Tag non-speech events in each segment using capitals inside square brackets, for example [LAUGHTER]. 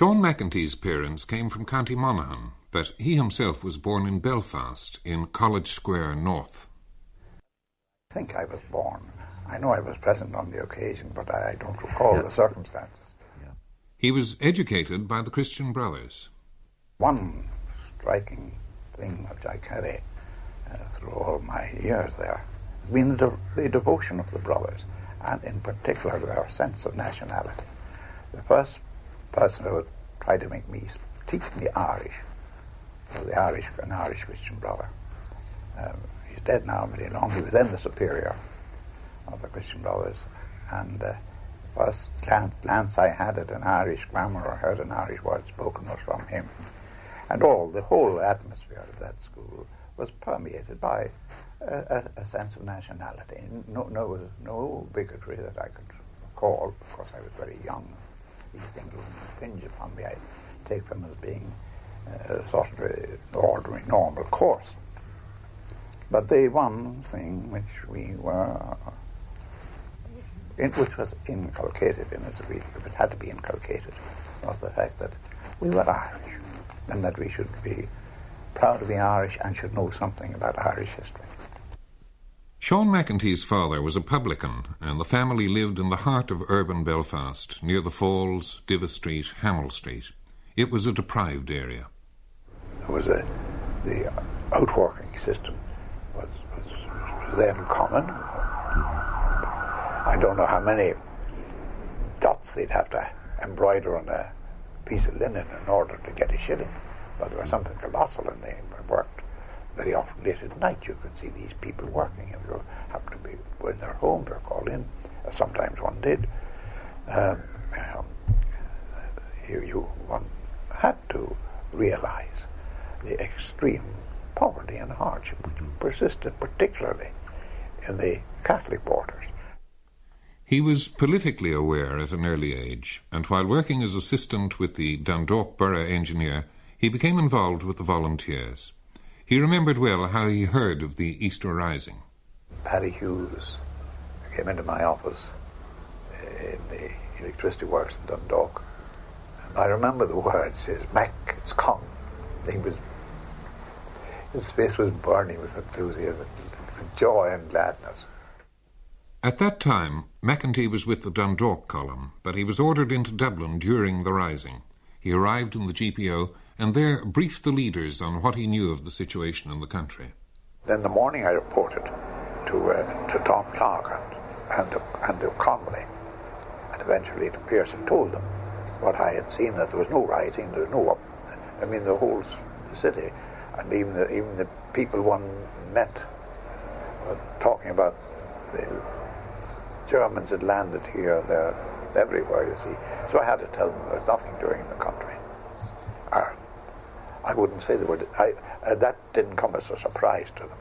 Sean McEntee's parents came from County Monaghan, but he himself was born in Belfast, in College Square North. I think I was born. I know I was present on the occasion, but I don't recall yeah. the circumstances. Yeah. He was educated by the Christian Brothers. One striking thing which I carry uh, through all my years there has been the, the devotion of the brothers, and in particular their sense of nationality. The first person who tried to make me teach me Irish the Irish, an Irish Christian brother. Um, he's dead now very long. He was then the superior of the Christian brothers, and uh, first glance I had at an Irish grammar or heard an Irish word spoken was from him. And all, the whole atmosphere of that school was permeated by a, a, a sense of nationality. No, no, no bigotry that I could recall. Of course, I was very young these things will impinge upon me. I take them as being uh, sort of an ordinary, normal course. But the one thing which we were, in, which was inculcated in us, if it had to be inculcated, was the fact that we were Irish and that we should be proud to be Irish and should know something about Irish history. Sean McEntee's father was a publican, and the family lived in the heart of urban Belfast, near the Falls, Divis Street, Hamill Street. It was a deprived area. There was a, the outworking system was, was, then common. I don't know how many dots they'd have to embroider on a piece of linen in order to get a shilling, but there was something colossal in the very often late at night you could see these people working. If you happen to be in their home, they're called in. Sometimes one did. Um, you, you one had to realize the extreme poverty and hardship which persisted, particularly in the Catholic borders. He was politically aware at an early age, and while working as assistant with the Dundalk Borough Engineer, he became involved with the volunteers. He remembered well how he heard of the Easter Rising. Paddy Hughes came into my office in the electricity works in Dundalk. And I remember the words, his Mac, it's come. He was, his face was burning with enthusiasm, with joy and gladness. At that time, McEntee was with the Dundalk column, but he was ordered into Dublin during the rising. He arrived in the GPO and there briefed the leaders on what he knew of the situation in the country. Then the morning I reported to, uh, to Tom Clarke and, and, to, and to Connolly, and eventually to Pearson, told them what I had seen, that there was no rioting, there was no, I mean, the whole city, and even the, even the people one met were talking about the Germans had landed here, there, everywhere, you see. So I had to tell them there was nothing doing in the country. I wouldn't say they were. I, uh, that didn't come as a surprise to them.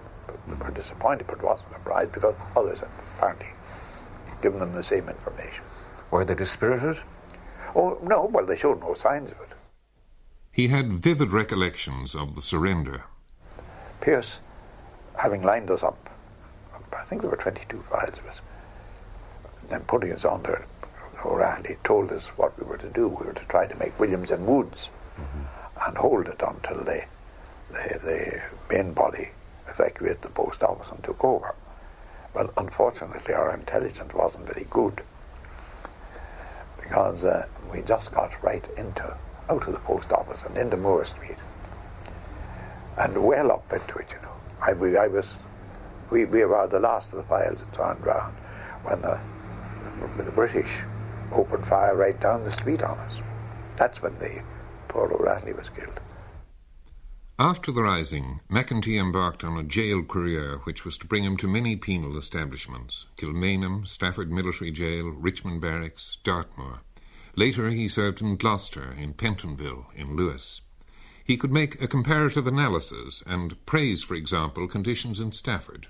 They were disappointed, but it wasn't a surprise because others had apparently given them the same information. Were they dispirited? Oh no. Well, they showed no signs of it. He had vivid recollections of the surrender. Pearse, having lined us up, I think there were 22 files of us, and putting us on there, O'Reilly told us what we were to do. We were to try to make Williams and Woods. Mm-hmm and hold it until the, the, the main body evacuated the post office and took over. Well, unfortunately, our intelligence wasn't very good because uh, we just got right into out of the post office and into Moore Street and well up into it, you know. I, we, I was, we, we were the last of the files that turned round when the, the, the British opened fire right down the street on us. That's when the Paul O'Reilly was killed. After the rising, McEntee embarked on a jail career which was to bring him to many penal establishments Kilmainham, Stafford Military Jail, Richmond Barracks, Dartmoor. Later he served in Gloucester, in Pentonville, in Lewes. He could make a comparative analysis and praise, for example, conditions in Stafford.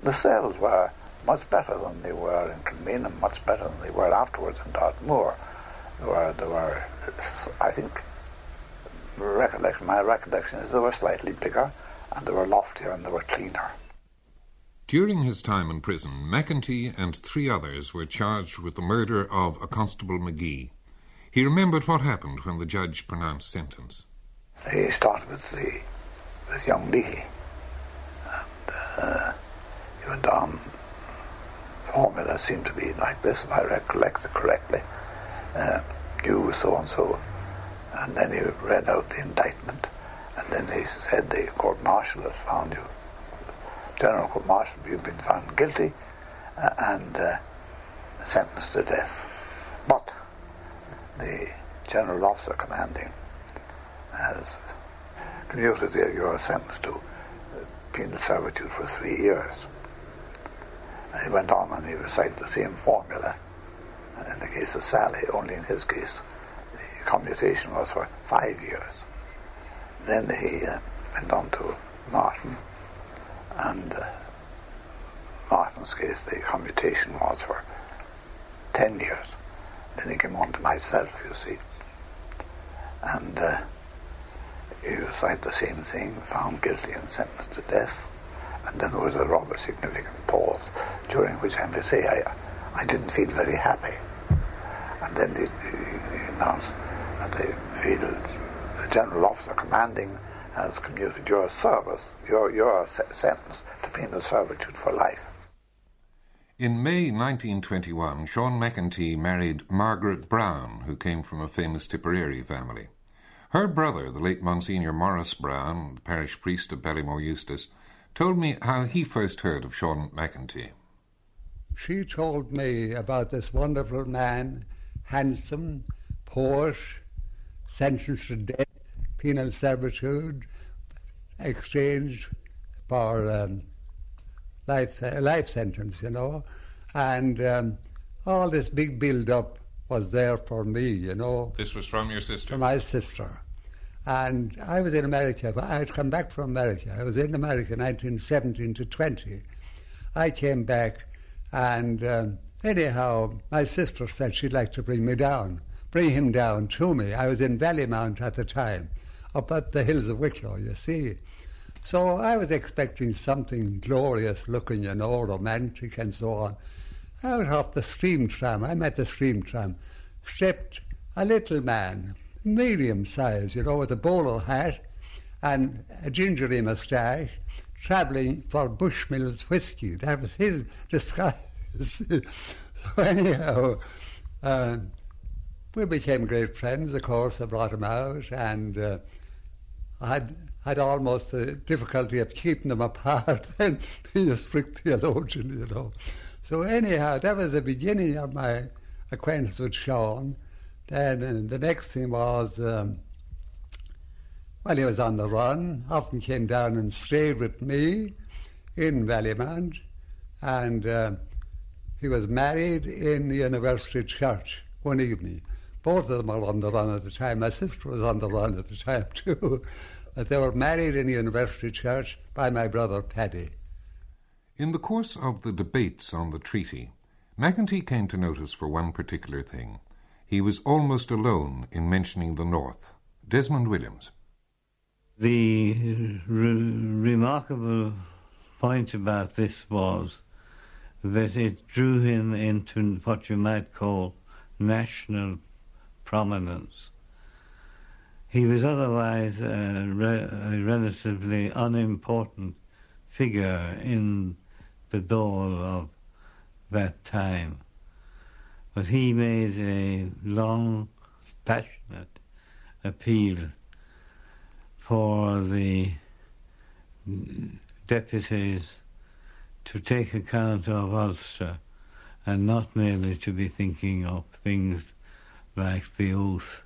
The cells were much better than they were in Kilmainham, much better than they were afterwards in Dartmoor. There were, there were I think, recollection, my recollection is they were slightly bigger and they were loftier and they were cleaner. During his time in prison, McEntee and three others were charged with the murder of a Constable McGee. He remembered what happened when the judge pronounced sentence. He started with the with young Leahy, and uh, he went on. Formula seemed to be like this, if I recollect it correctly. Uh, you so and so, and then he read out the indictment, and then he said the court martial has found you, general court martial, you've been found guilty, uh, and uh, sentenced to death. But the general officer commanding has commuted your sentence to penal servitude for three years. And he went on and he recited the same formula in the case of Sally, only in his case commutation was for five years. Then he uh, went on to Martin, and uh, Martin's case the commutation was for ten years. Then he came on to myself, you see. And uh, he recited the same thing, found guilty and sentenced to death. And then there was a rather significant pause, during which I may say I, I didn't feel very happy. And then he, he announced that they feel the general officer commanding has commuted your service, your, your sentence to penal servitude for life. In May 1921, Sean McEntee married Margaret Browne, who came from a famous Tipperary family. Her brother, the late Monsignor Maurice Browne, the parish priest of Ballymore Eustace, told me how he first heard of Sean McEntee. She told me about this wonderful man, handsome, poor, sentenced to death, penal servitude, exchanged for um, life, life sentence, you know. And um, all this big build up was there for me, you know. This was from your sister? From my sister. And I was in America. I had come back from America. I was in America 1917 to 20. I came back, and um, anyhow, my sister said she'd like to bring me down, bring him down to me. I was in Ballymount at the time, up at the hills of Wicklow, you see. So I was expecting something glorious looking, you know, romantic and so on. Out of the steam tram, I met the steam tram, stepped a little man, medium size, you know, with a bowler hat and a gingery moustache, travelling for Bushmills whiskey. That was his disguise. [LAUGHS] so anyhow, uh, we became great friends. Of course, I brought him out, and uh, I had had almost the difficulty of keeping them [LAUGHS] apart and being a strict theologian, you know. So anyhow, that was the beginning of my acquaintance with Sean. Then uh, the next thing was, um, well, he was on the run, often came down and stayed with me in Ballymount, and uh, he was married in the University Church one evening. Both of them were on the run at the time. My sister was on the run at the time, [LAUGHS] too that they were married in the University Church by my brother Paddy. In the course of the debates on the treaty, McEntee came to notice for one particular thing. He was almost alone in mentioning the North. Desmond Williams. The uh, re- remarkable point about this was that it drew him into what you might call national prominence. He was otherwise a, re- a relatively unimportant figure in the Dáil of that time. But he made a long, passionate appeal for the deputies to take account of Ulster and not merely to be thinking of things like the oath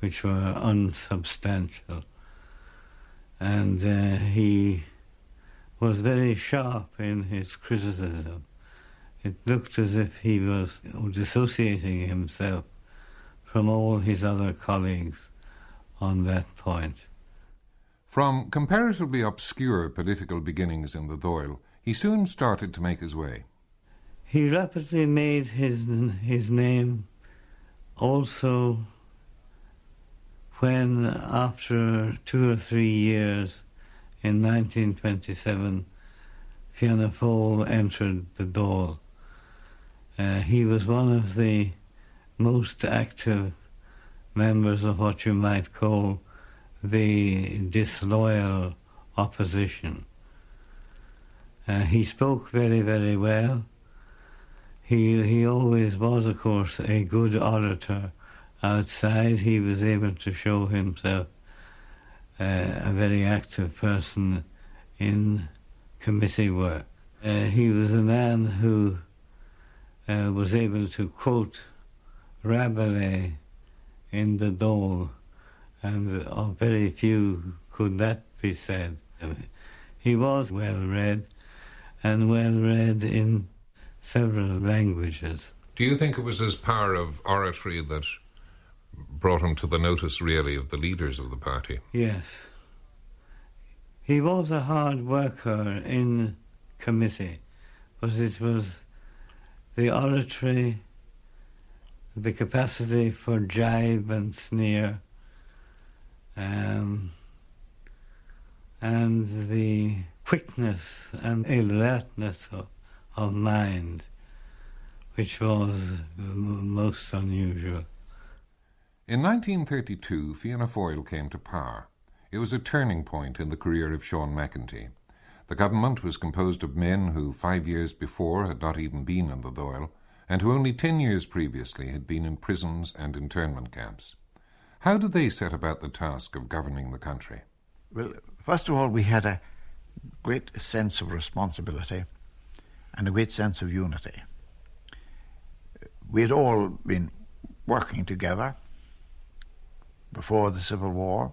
which were unsubstantial. And uh, he was very sharp in his criticism. It looked as if he was dissociating himself from all his other colleagues on that point. From comparatively obscure political beginnings in the Dáil, he soon started to make his way. He rapidly made his, his name also when, after two or three years in 1927, Fianna Fáil entered the Dáil. Uh, he was one of the most active members of what you might call the disloyal opposition. Uh, he spoke very, very well. He, he always was, of course, a good orator outside. He was able to show himself uh, a very active person in committee work. Uh, he was a man who uh, was able to quote Rabelais in the Dáil, and of very few could that be said. He was well read, and well read in several languages. Do you think it was his power of oratory that brought him to the notice, really, of the leaders of the party? Yes. He was a hard worker in committee, but it was the oratory, the capacity for jibe and sneer, um, and the quickness and alertness of, of mind, which was most unusual. In 1932, Fianna Fáil came to power. It was a turning point in the career of Sean McEntee. The government was composed of men who five years before had not even been in the Dáil, and who only ten years previously had been in prisons and internment camps. How did they set about the task of governing the country? Well, first of all, we had a great sense of responsibility and a great sense of unity. We had all been working together before the Civil War,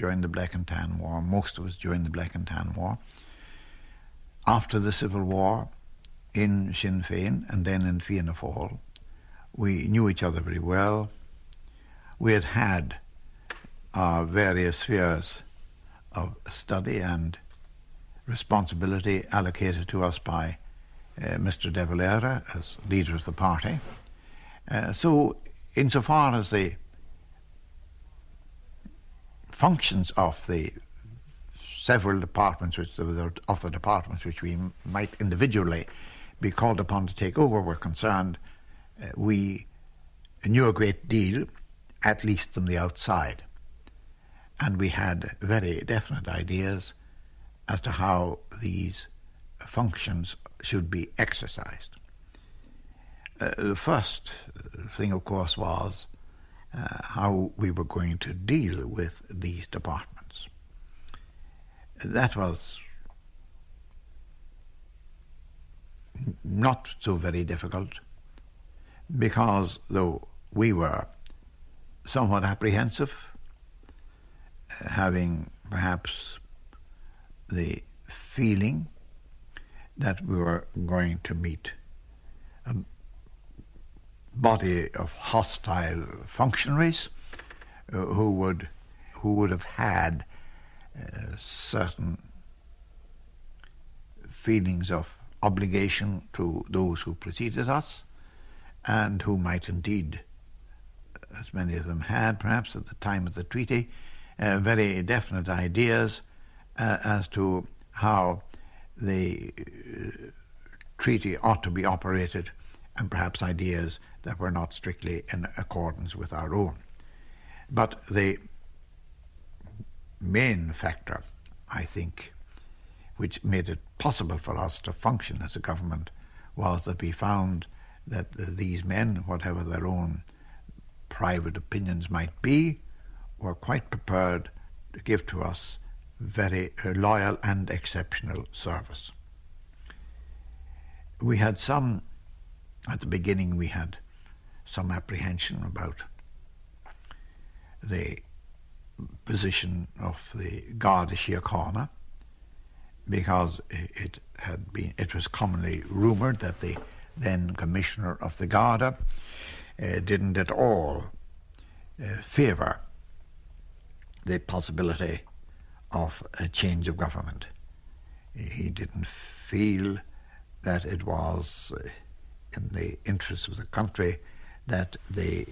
during the Black and Tan War, most of us during the Black and Tan War, after the Civil War in Sinn Féin and then in Fianna Fáil. We knew each other very well. We had had our various spheres of study and responsibility allocated to us by uh, Mr. De Valera as leader of the party. Uh, so, insofar as the functions of the several departments, which of the departments which we might individually be called upon to take over were concerned, uh, we knew a great deal, at least from the outside, and we had very definite ideas as to how these functions should be exercised. Uh, the first thing, of course, was uh, how we were going to deal with these departments. That was not so very difficult because though we were somewhat apprehensive, having perhaps the feeling that we were going to meet. A body of hostile functionaries uh, who would who would have had uh, certain feelings of obligation to those who preceded us and who might indeed, as many of them had perhaps at the time of the treaty, uh, very definite ideas uh, as to how the uh, treaty ought to be operated and perhaps ideas that were not strictly in accordance with our own. But the main factor, I think, which made it possible for us to function as a government was that we found that these men, whatever their own private opinions might be, were quite prepared to give to us very loyal and exceptional service. We had some, at the beginning, we had some apprehension about the position of the Garda Síochána because it had been it was commonly rumoured that the then commissioner of the Garda uh, didn't at all uh, favour the possibility of a change of government. He didn't feel that it was uh, in the interests of the country that the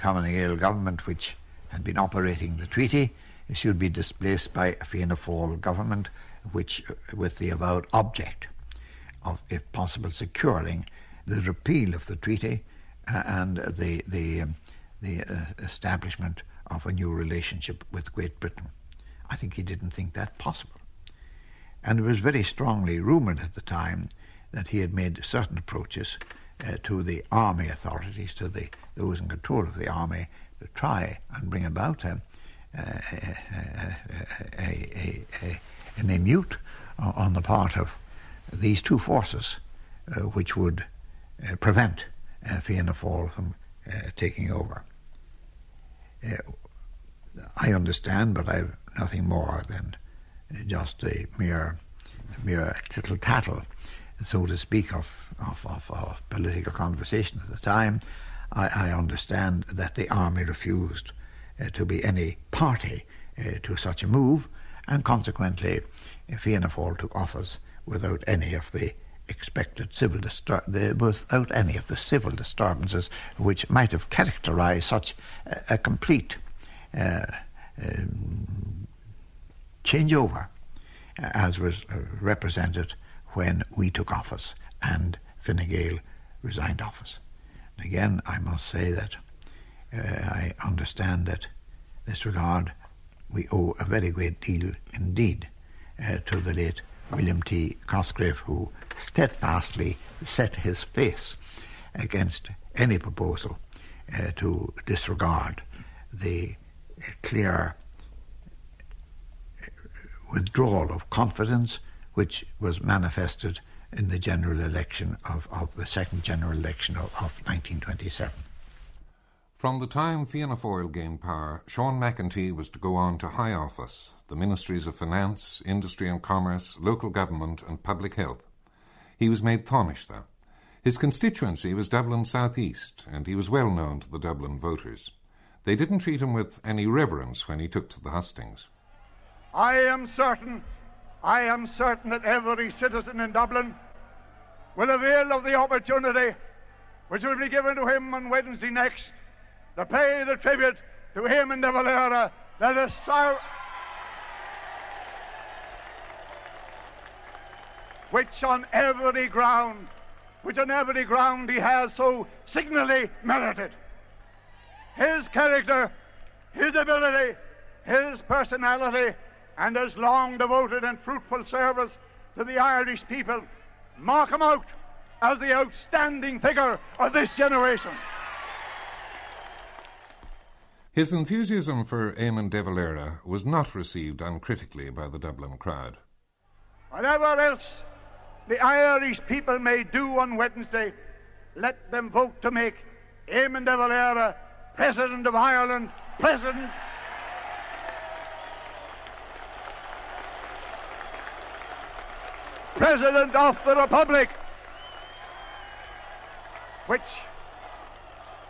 Commonwealth government, which had been operating the treaty, should be displaced by a Fianna Fáil government, which, uh, with the avowed object of, if possible, securing the repeal of the treaty uh, and the the um, the establishment of a new relationship with Great Britain. I think he didn't think that possible. And it was very strongly rumoured at the time that he had made certain approaches uh, to the army authorities, to the those in control of the army, to try and bring about a, a, a, a, an émeute on the part of these two forces, uh, which would uh, prevent uh, Fianna Fáil from uh, taking over. Uh, I understand, but I've nothing more than just a mere, mere tittle tattle, so to speak, of, of, of, of political conversation at the time. I, I, understand that the army refused uh, to be any party uh, to such a move, and consequently, Fianna Fáil took office without any of the expected civil distur- the, without any of the civil disturbances which might have characterised such a, a complete uh, changeover as was uh, represented when we took office and Fine Gael resigned office. And again, I must say that uh, I understand that in this regard we owe a very great deal indeed uh, to the late William T. Cosgrave, who steadfastly set his face against any proposal uh, to disregard the clear withdrawal of confidence which was manifested in the general election of, of the second general election of, of 1927. From the time Fianna Fáil gained power, Sean McEntee was to go on to high office, the Ministries of Finance, Industry and Commerce, Local Government and Public Health. He was made Taoiseach. His constituency was Dublin South East, and he was well known to the Dublin voters. They didn't treat him with any reverence when he took to the hustings. I am certain, I am certain that every citizen in Dublin will avail of the opportunity which will be given to him on Wednesday next to pay the tribute to him and de Valera that is so which on every ground, which on every ground he has so signally merited. His character, his ability, his personality, and his long devoted and fruitful service to the Irish people mark him out as the outstanding figure of this generation. His enthusiasm for Eamon de Valera was not received uncritically by the Dublin crowd. Whatever else the Irish people may do on Wednesday, let them vote to make Eamon de Valera President of Ireland, President. President of the Republic, which,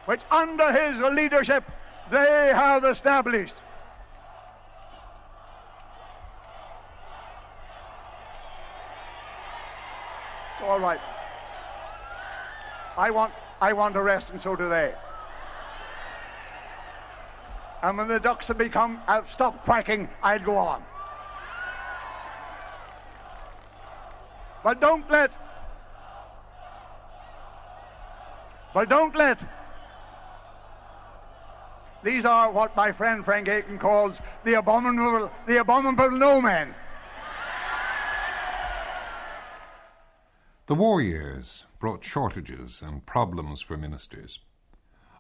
which under his leadership they have established. All right. I want, I want a rest, and so do they. And when the ducks have become have stopped quacking, I'd go on. But don't let but don't let these are what my friend Frank Aiken calls the abominable, the abominable no man. The war years brought shortages and problems for ministers.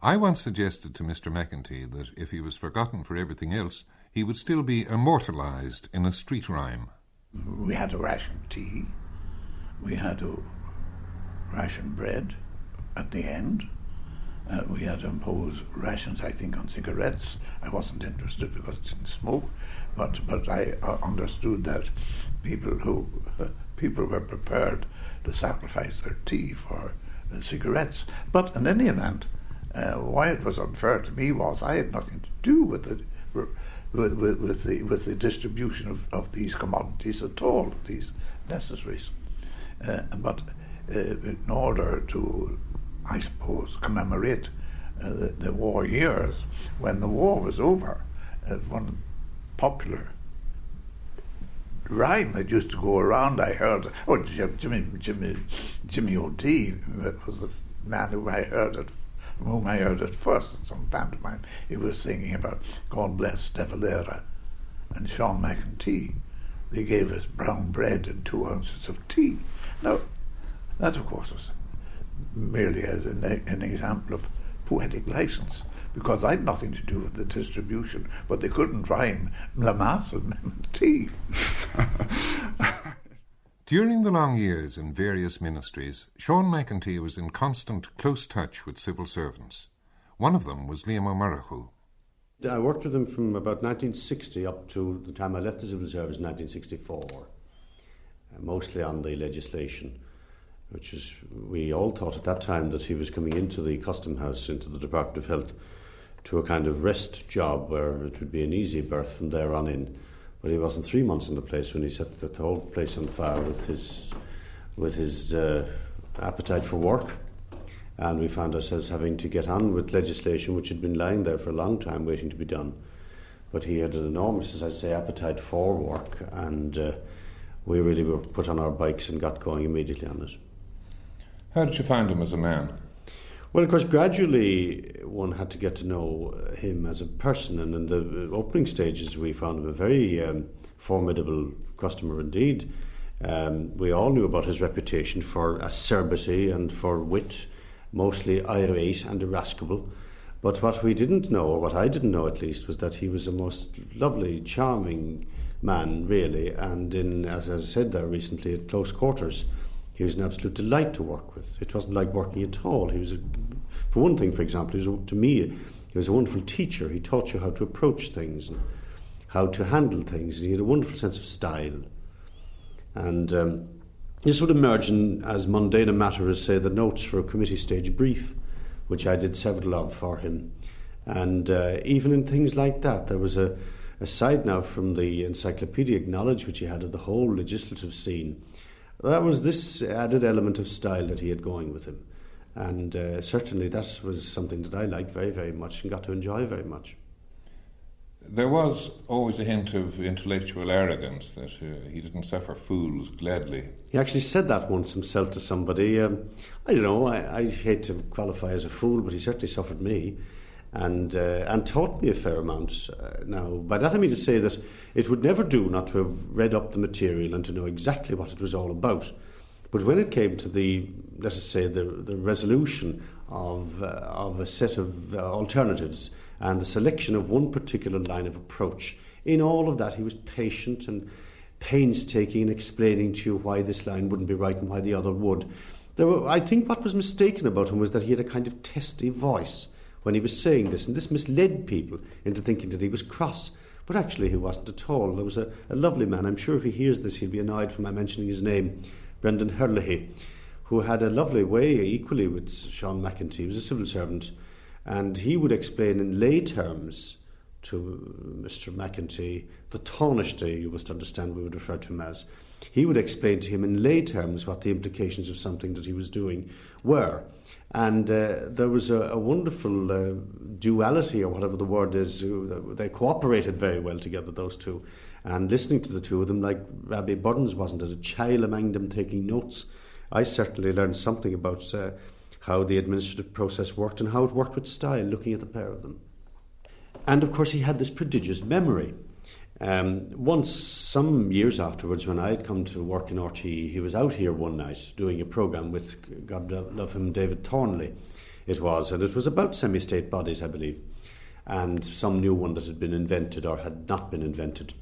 I once suggested to Mr. McEntee that if he was forgotten for everything else, he would still be immortalized in a street rhyme. We had a ration of tea. We had to ration bread at the end. Uh, we had to impose rations, I think, on cigarettes. I wasn't interested because it didn't smoke, but but I uh, understood that people who uh, [LAUGHS] people were prepared to sacrifice their tea for uh, cigarettes. But in any event, uh, why it was unfair to me was I had nothing to do with the with, with, with the with the distribution of, of these commodities at all, these necessaries. Uh, but in order to I suppose, commemorate uh, the, the, war years. When the war was over, uh, one popular rhyme that used to go around, I heard, oh, Jimmy, Jimmy, Jimmy O'Dea was the man who I heard it from whom I heard it first in some pantomime. He was singing about God bless De Valera and Sean McEntee. They gave us brown bread and two ounces of tea. Now, that, of course, was merely as an, an example of poetic license because I'd nothing to do with the distribution, but they couldn't rhyme Lemass and tea. [LAUGHS] During the long years in various ministries, Sean McEntee was in constant close touch with civil servants. One of them was Liam Ó Murchú. I worked with him from about 1960 up to the time I left the civil service in 1964, uh, mostly on the legislation, which is, we all thought at that time that he was coming into the Custom House, into the Department of Health, to a kind of rest job where it would be an easy berth from there on in. But he wasn't three months in the place when he set the whole place on fire with his, with his uh, appetite for work. And we found ourselves having to get on with legislation which had been lying there for a long time waiting to be done. But he had an enormous, as I say, appetite for work, and uh, we really were put on our bikes and got going immediately on it. How did you find him as a man? Well, of course, gradually one had to get to know him as a person, and in the opening stages, we found him a very um, formidable customer indeed. Um, we all knew about his reputation for acerbity and for wit, mostly irate and irascible. But what we didn't know, or what I didn't know at least, was that he was a most lovely, charming man, really. And in, as I said there recently, at close quarters, he was an absolute delight to work with. It wasn't like working at all. He was, a, for one thing, for example, he was a, to me, he was a wonderful teacher. He taught you how to approach things and how to handle things. And he had a wonderful sense of style. And um, this would emerge in as mundane a matter as, say, the notes for a committee stage brief, which I did several of for him. And uh, even in things like that, there was a, aside now from the encyclopedic knowledge which he had of the whole legislative scene, that was this added element of style that he had going with him. And uh, certainly that was something that I liked very, very much and got to enjoy very much. There was always a hint of intellectual arrogance that uh, he didn't suffer fools gladly. He actually said that once himself to somebody. Um, I don't know, I, I, hate to qualify as a fool, but he certainly suffered me and, uh, and taught me a fair amount. Uh, now, by that I mean to say that it would never do not to have read up the material and to know exactly what it was all about. But when it came to the, let us say, the, the resolution of, uh, of a set of uh, alternatives and the selection of one particular line of approach, in all of that he was patient and painstaking in explaining to you why this line wouldn't be right and why the other would. Were, I think what was mistaken about him was that he had a kind of testy voice when he was saying this, and this misled people into thinking that he was cross. But actually, he wasn't at all. There was a, a lovely man. I'm sure if he hears this, he'll be annoyed for my mentioning his name, Brendan Herlihy, who had a lovely way equally with Sean McEntee. He was a civil servant, and he would explain in lay terms to Mr. McEntee the Taoiseach, you must understand, we would refer to him as. He would explain to him in lay terms what the implications of something that he was doing were. And uh, there was a, a wonderful uh, duality, or whatever the word is. They cooperated very well together, those two. And listening to the two of them, like Rabbie Burns wasn't as a child among them taking notes, I certainly learned something about uh, how the administrative process worked and how it worked with style, looking at the pair of them. And of course, he had this prodigious memory. Um, once, some years afterwards, when I had come to work in RTE, he was out here one night doing a programme with, God love him, David Thornley, it was, and it was about semi state bodies, I believe, and some new one that had been invented or had not been invented.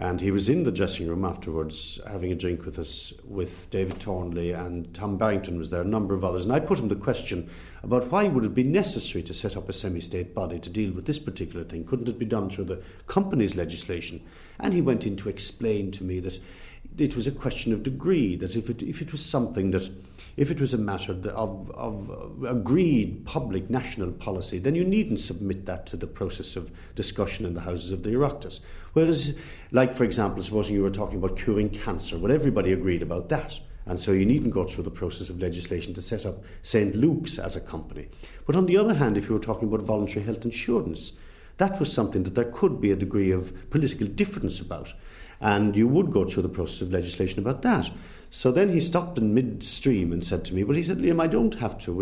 And he was in the dressing room afterwards having a drink with us, with David Thornley and Tom Barrington was there, a number of others. And I put him the question about why would it be necessary to set up a semi-state body to deal with this particular thing? Couldn't it be done through the company's legislation? And he went in to explain to me that it was a question of degree, that if it, if it was something that if it was a matter of, of agreed public national policy, then you needn't submit that to the process of discussion in the houses of the Oireachtas. Whereas, like for example, supposing you were talking about curing cancer, well, everybody agreed about that. And so you needn't go through the process of legislation to set up St. Luke's as a company. But on the other hand, if you were talking about voluntary health insurance, that was something that there could be a degree of political difference about. And you would go through the process of legislation about that. So then he stopped in midstream and said to me, Well, he said, Liam, I don't have to,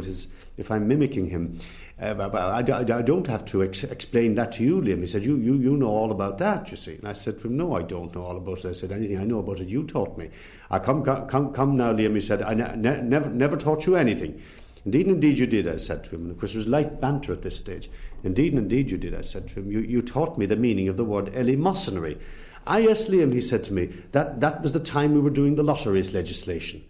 if I'm mimicking him, uh, I, I, I, don't have to ex- explain that to you, Liam. He said, you, you, you know all about that, you see. And I said No, I don't know all about it. I said, Anything I know about it, you taught me. I come, come, come now, Liam. He said, I ne- never, never taught you anything. Indeed, indeed, you did, I said to him. And of course, it was light banter at this stage. Indeed, indeed, you did, I said to him. You, you taught me the meaning of the word eleemosynary. Ah, yes, Liam, he said to me, that, that was the time we were doing the lotteries legislation.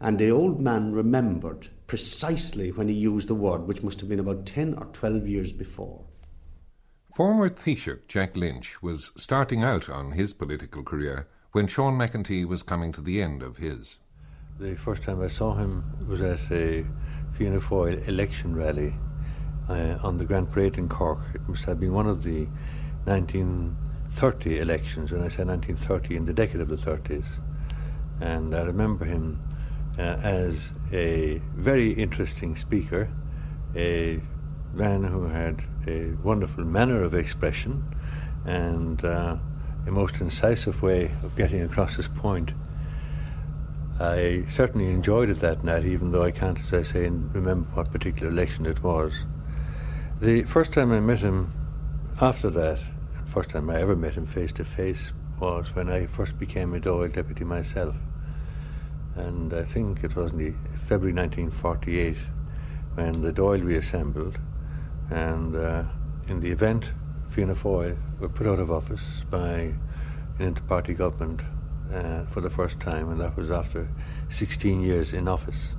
And the old man remembered precisely when he used the word, which must have been about 10 or 12 years before. Former Taoiseach Jack Lynch was starting out on his political career when Sean McEntee was coming to the end of his. The first time I saw him was at a Fianna Fáil election rally uh, on the Grand Parade in Cork. It must have been one of the 1930 elections, when I say 1930, in the decade of the 30s. And I remember him uh, as a very interesting speaker, a man who had a wonderful manner of expression and uh, a most incisive way of getting across his point. I certainly enjoyed it that night, even though I can't, as I say, remember what particular election it was. The first time I met him after that, first time I ever met him face to face, was when I first became a Dáil deputy myself and I think it was in February 1948 when the Dáil reassembled, and uh, in the event, Fianna Fáil were put out of office by an inter-party government uh, for the first time, and that was after 16 years in office.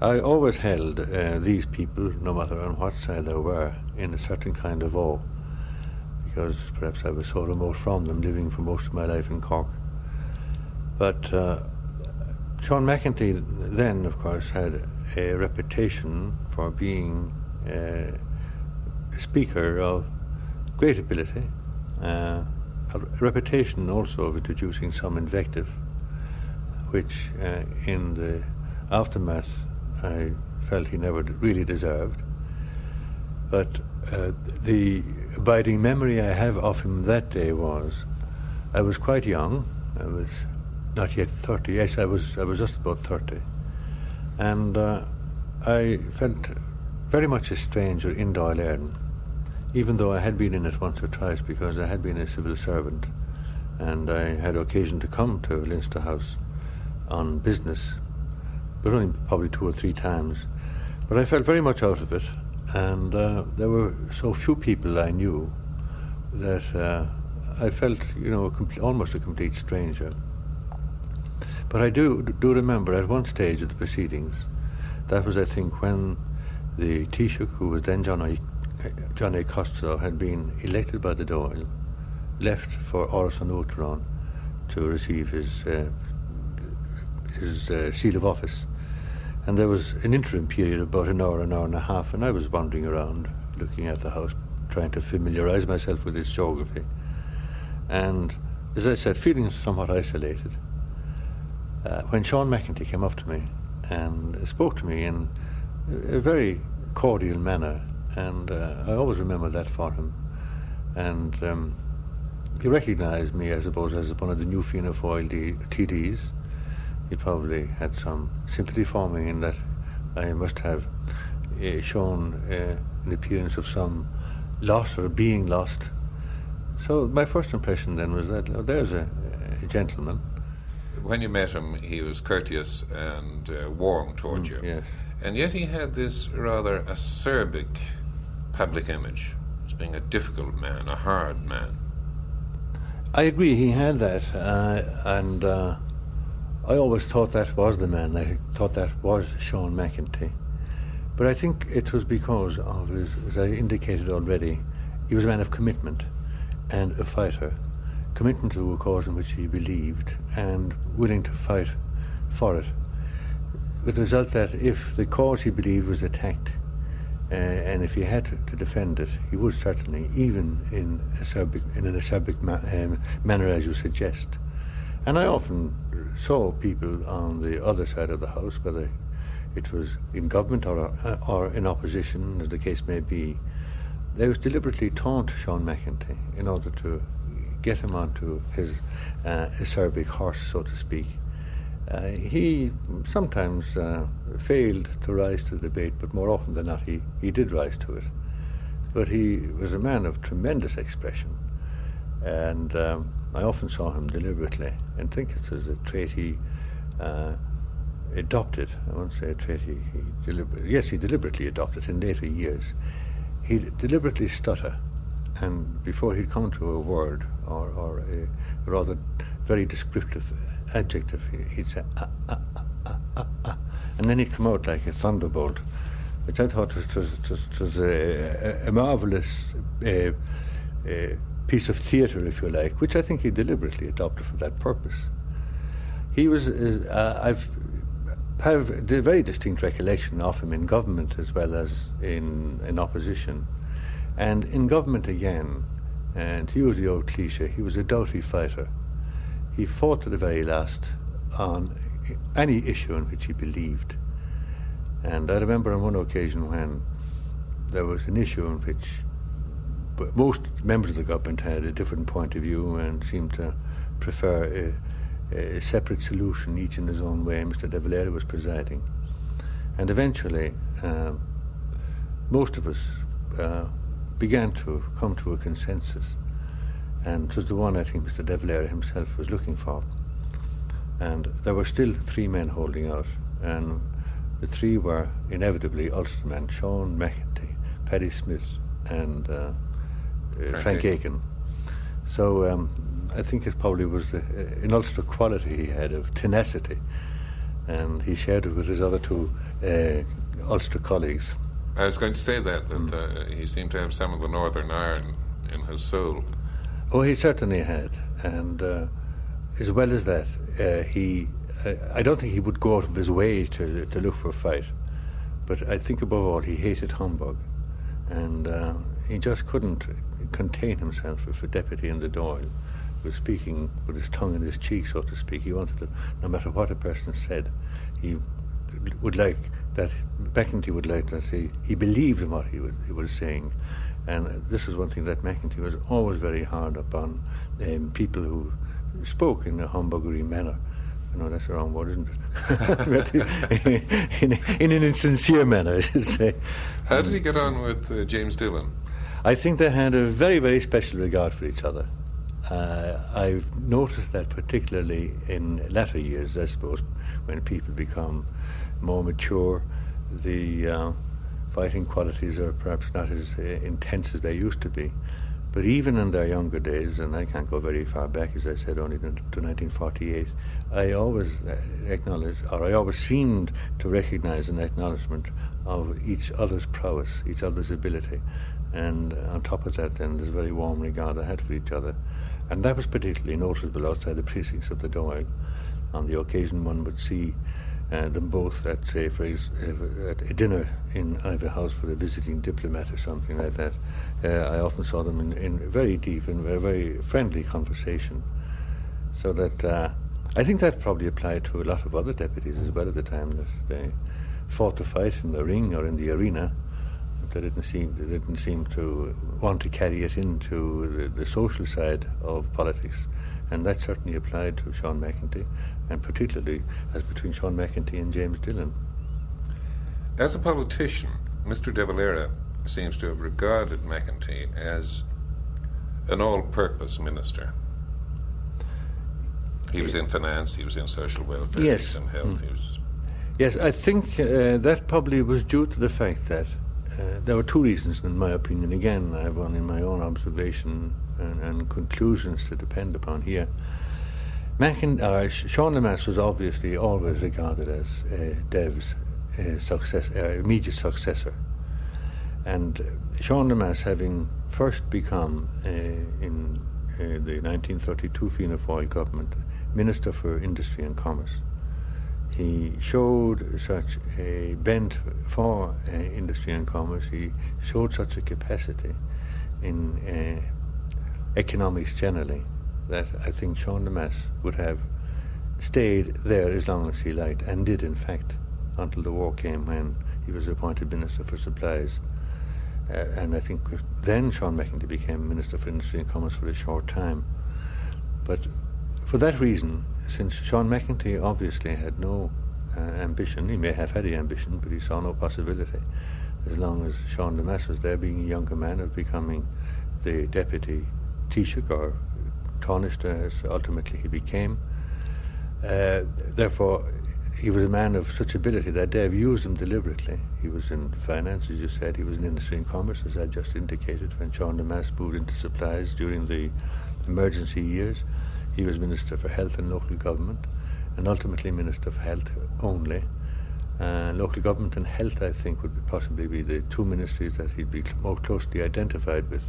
I always held uh, these people, no matter on what side they were, in a certain kind of awe, because perhaps I was sort of remote from them, living for most of my life in Cork. But uh, Sean McEntee then, of course, had a reputation for being a speaker of great ability, uh, a reputation also of introducing some invective, which uh, in the aftermath I felt he never really deserved. But uh, the abiding memory I have of him that day was I was quite young. I was not yet 30. Yes, I was, I was just about 30. And uh, I felt very much a stranger in Dáil Éireann, even though I had been in it once or twice because I had been a civil servant and I had occasion to come to Leinster House on business, but only probably two or three times. But I felt very much out of it, and uh, there were so few people I knew that uh, I felt, you know, a almost a complete stranger. But I do do remember at one stage of the proceedings, that was I think when the Taoiseach, who was then John A. John A. Costello, had been elected by the Dáil, left for Áras an to receive his uh, his uh, seal of office. And there was an interim period of about an hour, an hour and a half, and I was wandering around looking at the house, trying to familiarise myself with its geography. And as I said, feeling somewhat isolated uh, when Sean McEntee came up to me and spoke to me in a very cordial manner, and uh, I always remember that for him. And um, he recognised me, I suppose, as one of the new Fianna Fáil TDs. He probably had some sympathy for me in that I must have uh, shown uh, an appearance of some loss or being lost. So my first impression then was that oh, there's a, a gentleman when you met him, he was courteous and uh, warm towards mm, you. Yes. And yet he had this rather acerbic public image as being a difficult man, a hard man. I agree, he had that. Uh, and uh, I always thought that was the man. I thought that was Sean McEntee. But I think it was because of his, as I indicated already, he was a man of commitment and a fighter commitment to a cause in which he believed and willing to fight for it. With the result that if the cause he believed was attacked, uh, and if he had to, to, defend it, he would certainly, even in, acerbic, in an acerbic ma- um, manner, as you suggest. And I often saw people on the other side of the house, whether it was in government or, or in opposition, as the case may be, they was deliberately taunt Sean McEntee in order to get him onto his uh, acerbic horse, so to speak. Uh, he sometimes uh, failed to rise to the debate, but more often than not, he, he did rise to it. But he was a man of tremendous expression, and um, I often saw him deliberately, and think it was a trait he uh, adopted. I won't say a trait he, he deliberately, yes, he deliberately adopted in later years. He'd deliberately stutter, and before he'd come to a word or, or a rather very descriptive adjective, he'd say, ah, ah, ah, ah, ah, and then he'd come out like a thunderbolt, which I thought was, was, was, was a, a, a marvelous uh, uh, piece of theatre, if you like, which I think he deliberately adopted for that purpose. He was, uh, I've have a very distinct recollection of him in government as well as in, in opposition. And in government again, and to use the old cliche, he was a doughty fighter. He fought to the very last on any issue in which he believed. And I remember on one occasion when there was an issue in which most members of the government had a different point of view and seemed to prefer a, a separate solution, each in his own way. Mr. De Valera was presiding. And eventually, uh, most of us uh, began to come to a consensus. And it was the one I think Mr. De Valera himself was looking for. And there were still three men holding out. And the three were inevitably Ulstermen, Sean McEntee, Paddy Smith, and uh, Frank, Frank Aiken. So um, I think it probably was the, uh, an Ulster quality he had of tenacity, and he shared it with his other two uh, Ulster colleagues. I was going to say that that mm. uh, he seemed to have some of the Northern iron in his soul. Oh, he certainly had, and uh, as well as that, uh, he. Uh, I don't think he would go out of his way to to look for a fight, but I think above all he hated humbug, and he just couldn't contain himself if a deputy in the Dáil was speaking with his tongue in his cheek, so to speak. He wanted to, no matter what a person said, he would like that, McEntee would like that he, he believed in what he was, he was saying. And this is one thing that McEntee was always very hard upon um, people who spoke in a humbuggery manner. I know that's the wrong word, isn't it? [LAUGHS] in, in, an insincere manner, I should say. How did he get on with uh, James Dillon? I think they had a very, very special regard for each other. Uh, I've noticed that particularly in latter years, I suppose, when people become more mature, the uh, fighting qualities are perhaps not as uh, intense as they used to be. But even in their younger days, and I can't go very far back, as I said, only to 1948, I always uh, acknowledged, or I always seemed to recognize an acknowledgement of each other's prowess, each other's ability. And on top of that, then, there's a very warm regard I had for each other. And that was particularly noticeable outside the precincts of the Dáil. On the occasion, one would see uh, them both at, say, for uh, at a dinner in either house for a visiting diplomat or something like that. Uh, I often saw them in, in very deep and very, very friendly conversation. So that uh, I think that probably applied to a lot of other deputies as well at the time that they fought the fight in the ring or in the arena they didn't seem they didn't seem to want to carry it into the, the social side of politics, and that certainly applied to Sean McEntee, and particularly as between Sean McEntee and James Dillon. As a politician, Mr. De Valera seems to have regarded McEntee as an all-purpose minister. He was in finance, he was in social welfare, yes. he was in health. Mm. Was... Yes, I think uh, that probably was due to the fact that uh, there were two reasons, in my opinion. Again, I have in my own observation and, and conclusions to depend upon here. Mackin, uh, Sean Lemass was obviously always regarded as uh, Dev's uh, success, uh, immediate successor. And Sean Lemass, having first become, uh, in the 1932 Fianna Fáil government, Minister for Industry and Commerce, he showed such a bent for uh, industry and commerce. He showed such a capacity in uh, economics generally that I think Sean Lemass would have stayed there as long as he liked, and did in fact until the war came when he was appointed Minister for Supplies. Uh, and I think then Sean McEntee became Minister for Industry and Commerce for a short time. But for that reason, since Sean McEntee obviously had no uh, ambition, he may have had the ambition, but he saw no possibility, as long as Sean Lemass was there, being a younger man, of becoming the deputy Taoiseach or as ultimately he became. Uh, therefore, he was a man of such ability that they've used him deliberately. He was in finance, as you said, he was in industry and commerce, as I just indicated, when Sean Lemass moved into supplies during the emergency years. He was Minister for Health and Local Government, and ultimately Minister for Health only. Uh, local government and health, I think, would possibly be the two ministries that he'd be more closely identified with.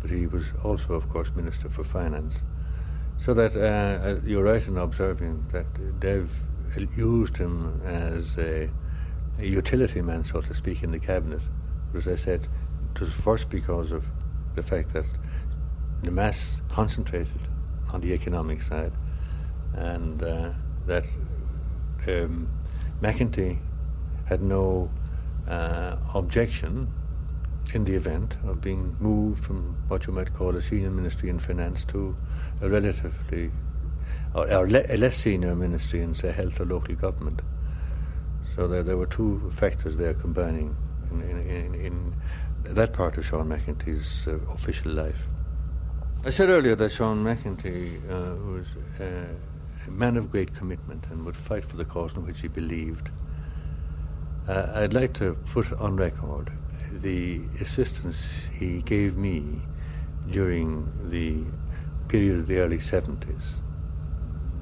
But he was also, of course, Minister for Finance. So that uh, uh you're right in observing that they've used him as a, a, utility man, so to speak, in the cabinet. But as I said, it was first because of the fact that Lemass concentrated on the economic side, and uh, that um, McEntee had no uh, objection in the event of being moved from what you might call a senior ministry in finance to a relatively or, or le- a less senior ministry in say health or local government. So there, there were two factors there combining in, in, in, in that part of Sean McEntee's uh, official life. I said earlier that Sean McEntee uh, was uh, a man of great commitment and would fight for the cause in which he believed. Uh, I'd like to put on record the assistance he gave me during the period of the early 70s,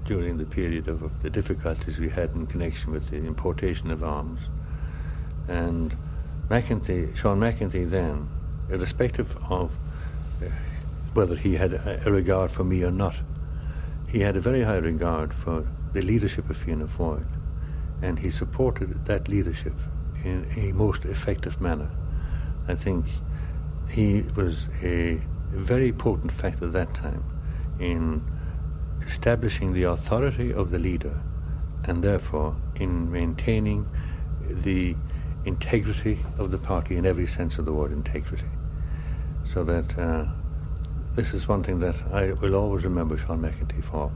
during the period of, of the difficulties we had in connection with the importation of arms. And McEntee, Sean McEntee then, irrespective of whether he had a, regard for me or not. He had a very high regard for the leadership of Fianna Fáil, and he supported that leadership in a most effective manner. I think he was a very potent factor at that time in establishing the authority of the leader and therefore in maintaining the integrity of the party in every sense of the word integrity. So that uh, this is one thing that I will always remember Sean McEntee for.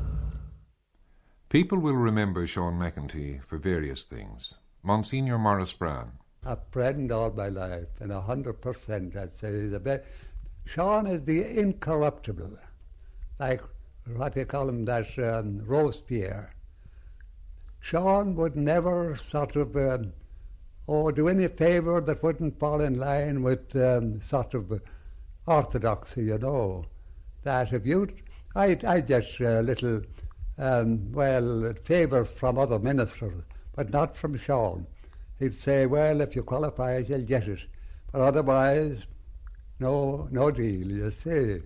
People will remember Sean McEntee for various things. Monsignor Maurice Browne. A friend all my life, and a hundred percent, I'd say. The best. Sean is the incorruptible, like what they call him, that um, Robespierre. Sean would never sort of, um, oh, do any favour that wouldn't fall in line with um, sort of orthodoxy, you know, that if you, I, I get a little, um, well, favours from other ministers, but not from Sean. He'd say, well, if you qualify, you'll get it, but otherwise, no, no deal, you see.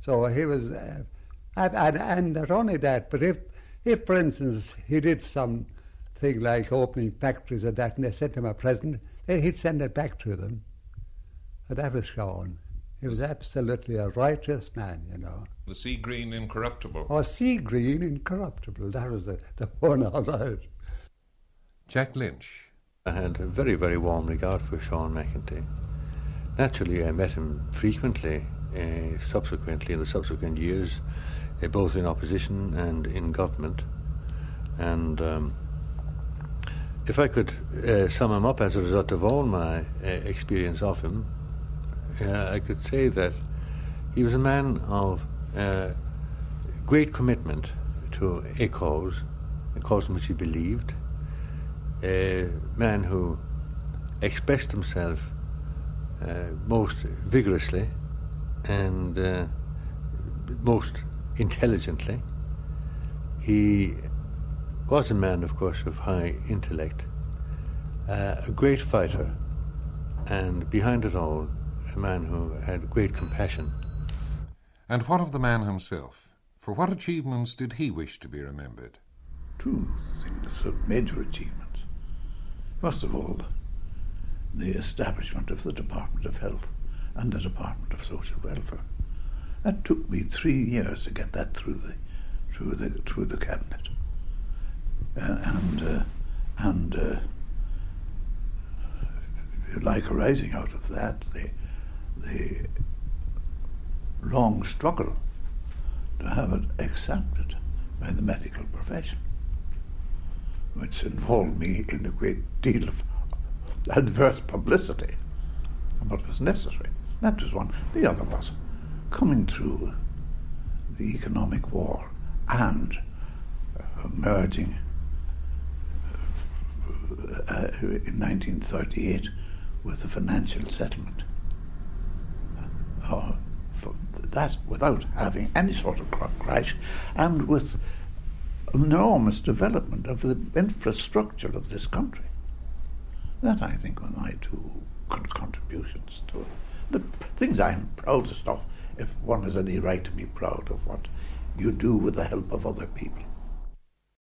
So he was, uh, and, and, not only that, but if, if, for instance, he did some thing like opening factories and that, and they sent him a present, then he'd send it back to them. And that was Sean. He was absolutely a righteous man, you know. The sea green incorruptible. Oh, sea green incorruptible. That was the, the one all right. Jack Lynch. I had a very, very warm regard for Sean McEntee. Naturally, I met him frequently uh, subsequently in the subsequent years, uh, both in opposition and in government. And um, if I could uh, sum him up as a result of all my uh, experience of him, uh, I could say that he was a man of uh, great commitment to a cause, a cause in which he believed, a man who expressed himself uh, most vigorously and uh, most intelligently. He was a man, of course, of high intellect, uh, a great fighter, and behind it all, a man who had great compassion. And what of the man himself? For what achievements did he wish to be remembered? Two things of major achievements. First of all, the establishment of the Department of Health and the Department of Social Welfare. That took me three years to get that through the through the through the cabinet, uh, and uh, and uh, if you like, arising out of that, the the long struggle to have it accepted by the medical profession, which involved me in a great deal of adverse publicity, but was necessary. That was one. The other was coming through the economic war and emerging uh, in 1938 with the financial settlement. Uh, that without having any sort of crash and with enormous development of the infrastructure of this country. That, I think, were my two contributions to it. The things I'm proudest of, if one has any right to be proud of what you do with the help of other people.